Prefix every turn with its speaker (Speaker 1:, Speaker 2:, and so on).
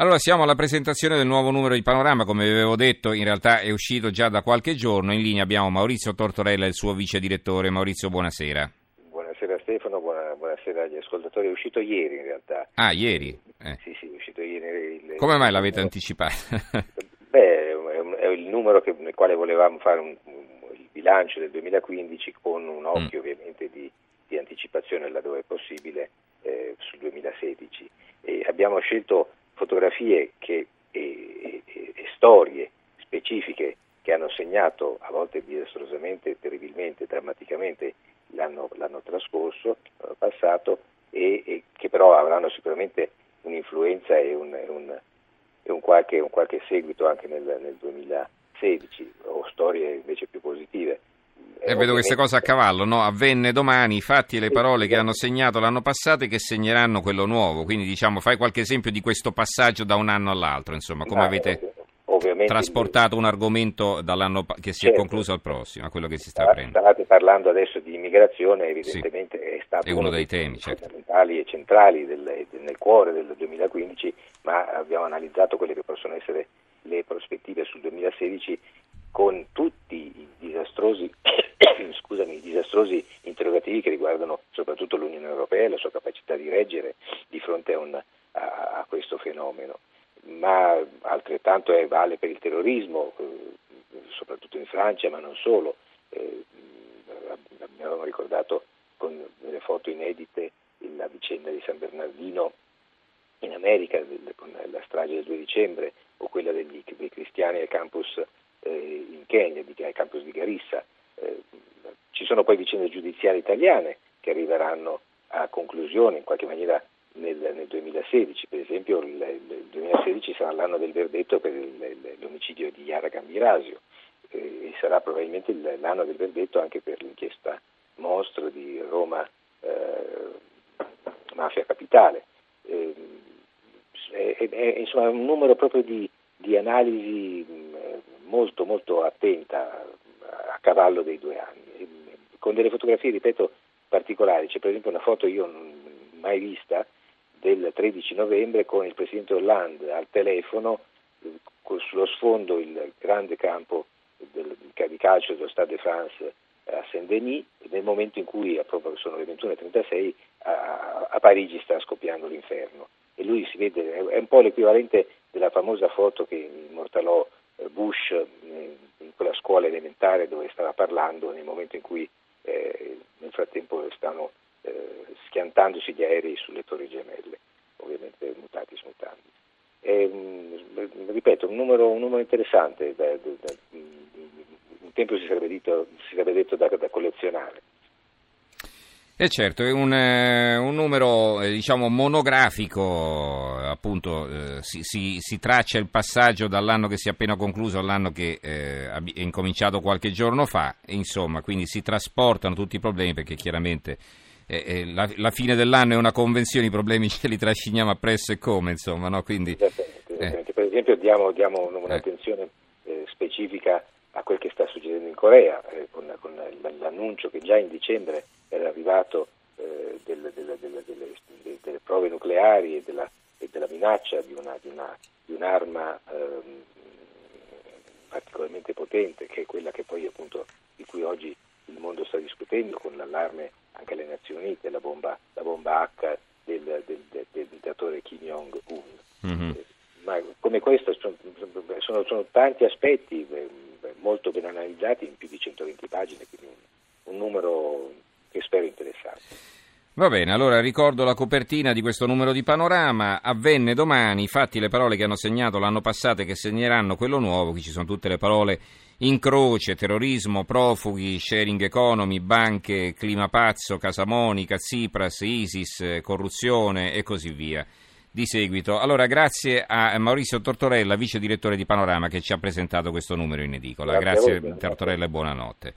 Speaker 1: Allora siamo alla presentazione del nuovo numero di Panorama, come vi avevo detto in realtà è uscito già da qualche giorno, in linea abbiamo Maurizio Tortorella, il suo vice direttore. Maurizio, buonasera.
Speaker 2: Buonasera Stefano, buona, buonasera agli ascoltatori, è uscito ieri in realtà.
Speaker 1: Ah, ieri?
Speaker 2: Eh. Sì, sì, è uscito ieri.
Speaker 1: Il, come mai l'avete anticipato?
Speaker 2: Beh, è, il numero che, nel quale volevamo fare un, il bilancio del 2015 con un occhio mm. ovviamente di, di, anticipazione laddove è possibile eh, sul 2016. E abbiamo scelto fotografie che, e, e, e storie specifiche che hanno segnato a volte disastrosamente, terribilmente, drammaticamente l'anno, l'anno trascorso, l'anno passato, e, e, che però avranno sicuramente un'influenza e un, un, un, qualche, un qualche, seguito anche nel, nel 2016, o storie invece più positive.
Speaker 1: E vedo queste cose a cavallo, no? Avvenne domani i fatti e le parole che hanno segnato l'anno passato e che segneranno quello nuovo. Quindi diciamo, fai qualche esempio di questo passaggio da un anno all'altro, insomma, come avete trasportato un argomento dall'anno che si certo. è concluso al prossimo, a quello che si sta aprendo.
Speaker 2: State parlando adesso di immigrazione, evidentemente sì. è stato
Speaker 1: è uno, dei temi certo.
Speaker 2: fondamentali e centrali del, nel cuore del 2015, ma abbiamo analizzato quelle che possono essere le prospettive sul 2016 con tutti i disastrosi scusami, i disastrosi interrogativi che riguardano soprattutto l'Unione Europea e la sua capacità di reggere di fronte a, un, a, a questo fenomeno. Ma altrettanto è, vale per il terrorismo, eh, soprattutto in Francia, ma non solo. Eh, abbiamo ricordato con delle foto inedite la vicenda di San Bernardino in America con la strage del 2 dicembre o quella degli, dei cristiani al campus eh, in Kenya, al campus di Garissa. Eh, ci sono poi vicende giudiziarie italiane che arriveranno a conclusione in qualche maniera nel, nel 2016, per esempio il, il, 2016 sarà l'anno del verdetto per il, l'omicidio di Yara Gambirasio eh, e sarà probabilmente l'anno del verdetto anche per l'inchiesta mostro di Roma eh, Mafia Capitale. Eh, è, è, insomma un numero proprio di, di analisi molto molto attenta a cavallo dei due anni con delle fotografie, ripeto, particolari. C'è per esempio una foto io non mai vista del 13 novembre con il Presidente Hollande al telefono, sullo sfondo il grande campo del, di calcio dello Stade de France a Saint-Denis, nel momento in cui, sono le 21.36, a, a Parigi sta scoppiando l'inferno. E lui si vede, è un po' l'equivalente della famosa foto che immortalò eh, Bush eh, in quella scuola elementare dove stava parlando nel momento in cui eh, nel frattempo stanno eh, schiantandosi gli aerei sulle torri gemelle, ovviamente mutati smutandi. E, mh, ripeto, un numero, un numero interessante, da, da, da, un tempo si sarebbe, dito, si sarebbe detto da collezionare.
Speaker 1: E eh certo, è un, eh, un numero eh, diciamo monografico, appunto eh, si, si, si, traccia il passaggio dall'anno che si è appena concluso all'anno che eh, è incominciato qualche giorno fa, insomma, quindi si trasportano tutti i problemi perché chiaramente eh, la, la, fine dell'anno è una convenzione, i problemi ce li trasciniamo appresso e come, insomma, no? Quindi.
Speaker 2: Per esempio diamo, diamo un'attenzione specifica a quel che sta succedendo in Corea, con, con l'annuncio che già in dicembre arrivato eh, del, delle, delle, delle, delle, prove nucleari e della, e della minaccia di, una, di, una, di un'arma ehm, particolarmente potente, che è quella che poi appunto di cui oggi il mondo sta discutendo con l'allarme anche alle Nazioni Unite, la bomba, la bomba H del, del, del, del dittatore Kim Jong-un. Mm-hmm. Eh, ma come questo sono, sono, sono tanti aspetti eh, molto ben analizzati in più di 120 pagine, quindi un, un numero che spero interessante.
Speaker 1: Va bene, allora ricordo la copertina di questo numero di panorama. Avvenne domani, infatti le parole che hanno segnato l'anno passato e che segneranno quello nuovo, qui ci sono tutte le parole in croce, terrorismo, profughi, sharing economy, banche, clima pazzo, Casa Monica, Tsipras, ISIS, corruzione e così via. Di seguito. Allora, grazie a Maurizio Tortorella, vice direttore di Panorama, che ci ha presentato questo numero in edicola. Grazie, grazie Tortorella e buonanotte.